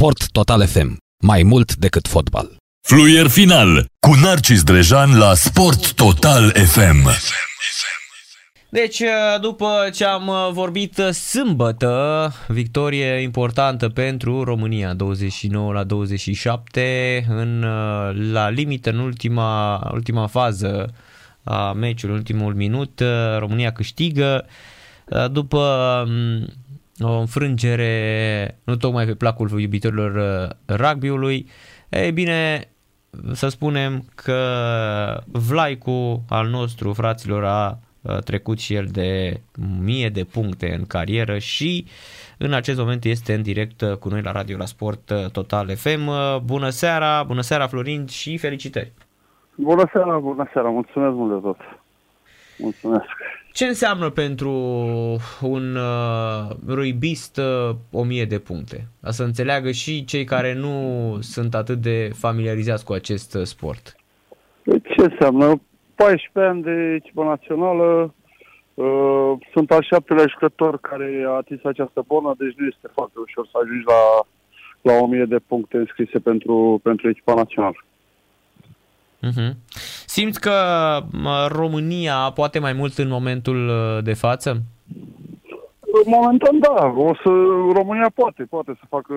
Sport Total FM. Mai mult decât fotbal. Fluier final cu Narcis Drejan la Sport Total FM. Deci, după ce am vorbit sâmbătă, victorie importantă pentru România, 29 la 27, în, la limită în ultima, ultima fază a meciului, ultimul minut, România câștigă. După o înfrângere nu tocmai pe placul iubitorilor uh, rugby-ului. Ei bine, să spunem că Vlaicu al nostru, fraților, a trecut și el de mie de puncte în carieră și în acest moment este în direct cu noi la Radio la Sport uh, Total FM. Uh, bună seara, bună seara Florin și felicitări! Bună seara, bună seara, mulțumesc mult de tot! Mulțumesc! Ce înseamnă pentru un uh, ruibist uh, 1000 de puncte? A să înțeleagă și cei care nu sunt atât de familiarizați cu acest uh, sport. Ce înseamnă? 14 ani de echipă națională, uh, sunt al șaptelea jucător care a atins această bonă, deci nu este foarte ușor să ajungi la, la 1000 de puncte înscrise pentru, pentru echipa națională. Uh-huh. Simți că România poate mai mult în momentul uh, de față? Momentan da, o să, România poate, poate să facă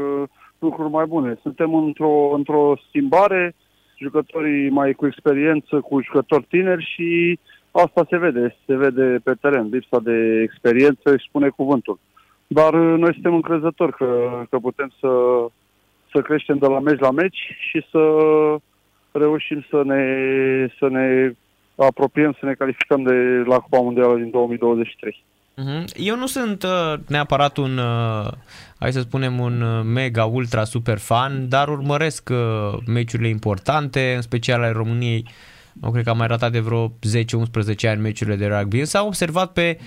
lucruri mai bune. Suntem într-o, într-o schimbare, jucătorii mai cu experiență, cu jucători tineri și asta se vede, se vede pe teren. Lipsa de experiență își spune cuvântul. Dar uh, noi suntem încrezători că, că putem să, să creștem de la meci la meci și să reușim să ne, să ne apropiem, să ne calificăm de la Cupa Mondială din 2023. Mhm. Eu nu sunt uh, neapărat un, uh, hai să spunem, un uh, mega, ultra, super fan, dar urmăresc meciurile importante, în special ale României. Nu cred că am mai ratat de vreo 10-11 ani meciurile de rugby, însă am observat pe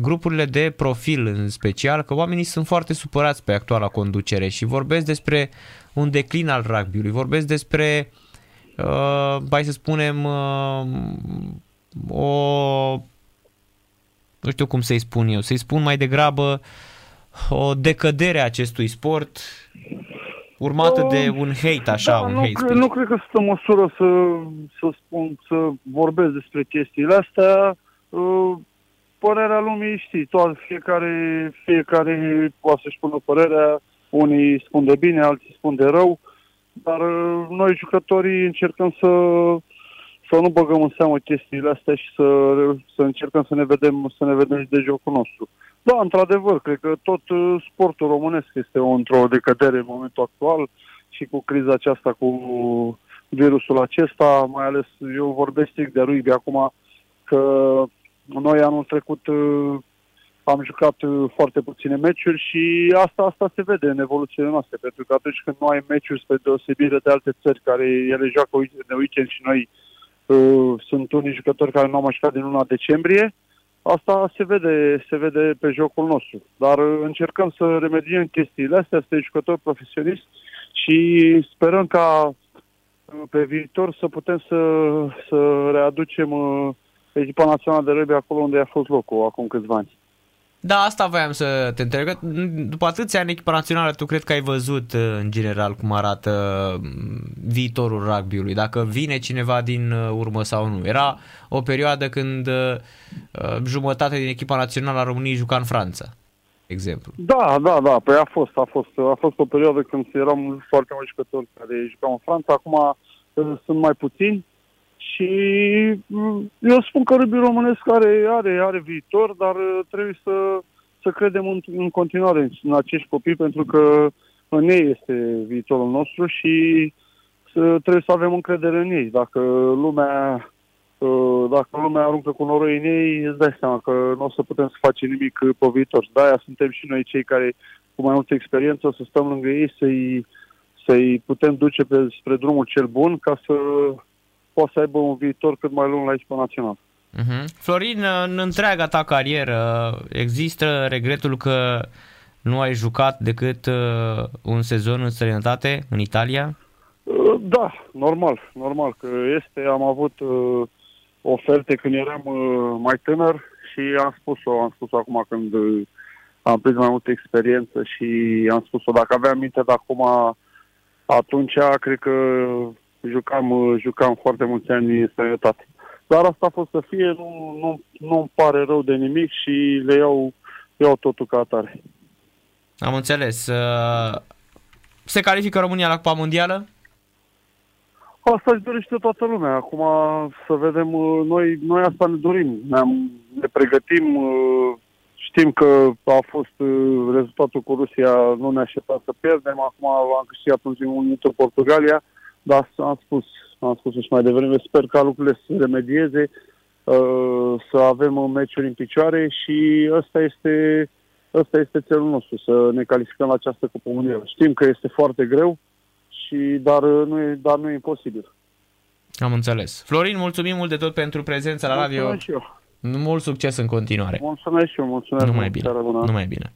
grupurile de profil în special că oamenii sunt foarte supărați pe actuala conducere și vorbesc despre un declin al rugby-ului, vorbesc despre uh, hai să spunem, uh, o, nu știu cum să-i spun eu, să-i spun mai degrabă o decădere a acestui sport urmată de un hate așa, da, un nu, hate cre- nu cred că sunt în măsură să, să spun, să vorbesc despre chestiile astea. Uh, părerea lumii știi, toată, fiecare, fiecare poate să-și pună părerea, unii spun de bine, alții spun de rău. Uh, dar uh, noi jucătorii încercăm să, să nu băgăm în seamă chestiile astea și să, să încercăm să ne vedem, să ne vedem și de jocul nostru. Da, într-adevăr, cred că tot uh, sportul românesc este într-o decădere în momentul actual și cu criza aceasta, cu virusul acesta, mai ales eu vorbesc strict de rugby acum, că noi anul trecut uh, am jucat uh, foarte puține meciuri și asta, asta se vede în evoluțiile noastre, pentru că atunci când nu ai meciuri spre deosebire de alte țări care ele joacă de weekend și noi uh, sunt unii jucători care nu au mai jucat din luna decembrie, asta se vede, se vede pe jocul nostru. Dar uh, încercăm să remediem chestiile astea, suntem jucători profesioniști și sperăm ca uh, pe viitor să putem să, să readucem echipa națională de rugby acolo unde a fost locul acum câțiva ani. Da, asta voiam să te întreb. După atâția ani echipa națională, tu cred că ai văzut uh, în general cum arată mm, viitorul rugby-ului, dacă vine cineva din uh, urmă sau nu. Era o perioadă când uh, jumătate din echipa națională a României juca în Franța, exemplu. Da, da, da, păi a fost, a fost, a fost o perioadă când eram foarte mulți jucători care jucau în Franța, acum sunt mai puțini și mm, eu spun că rugby românesc are, are, are viitor, dar uh, trebuie să, să credem în, în continuare în acești copii, pentru că în ei este viitorul nostru și să, trebuie să avem încredere în ei. Dacă lumea, uh, dacă lumea aruncă cu noroi în ei, îți dai seama că nu o să putem să facem nimic pe viitor. De-aia suntem și noi cei care, cu mai multă experiență, să stăm lângă ei, să-i, să-i putem duce pe, spre drumul cel bun ca să poate să aibă un viitor cât mai lung la echipa națională. Uh-huh. Florin, în întreaga ta carieră există regretul că nu ai jucat decât uh, un sezon în străinătate, în Italia? Uh, da, normal, normal că este. Am avut uh, oferte când eram uh, mai tânăr și am spus-o, am spus acum când, uh, am prins mai multă experiență și am spus-o, dacă aveam minte de acum, atunci cred că jucam, jucam foarte mulți ani în sănătate. Dar asta a fost să fie, nu, nu, nu-mi pare rău de nimic și le iau, iau totul ca atare. Am înțeles. Uh, se califică România la Cupa Mondială? Asta își dorește toată lumea. Acum să vedem, uh, noi, noi asta ne dorim. Ne, ne pregătim, uh, știm că a fost rezultatul cu Rusia, nu ne așteptam să pierdem. Acum am câștigat în un minut Portugalia, dar am spus, am spus și mai devreme, sper ca lucrurile să remedieze, să avem meciuri în picioare și ăsta este Ăsta este țelul nostru, să ne calificăm la această Cupă Mondială. Știm că este foarte greu, și dar nu e, dar nu e imposibil. Am înțeles. Florin, mulțumim mult de tot pentru prezența la radio. Mulțumesc și eu. Mult succes în continuare. Mulțumesc și eu, mulțumesc. Numai bine. Numai bine.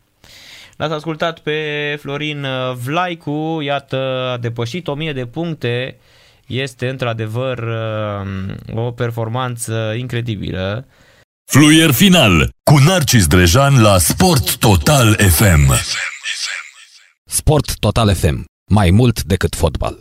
L-ați ascultat pe Florin Vlaicu, iată, a depășit 1000 de puncte. Este într-adevăr uh, o performanță incredibilă. Fluier final cu Narcis Drejan la Sport Total FM. Sport Total FM. Mai mult decât fotbal.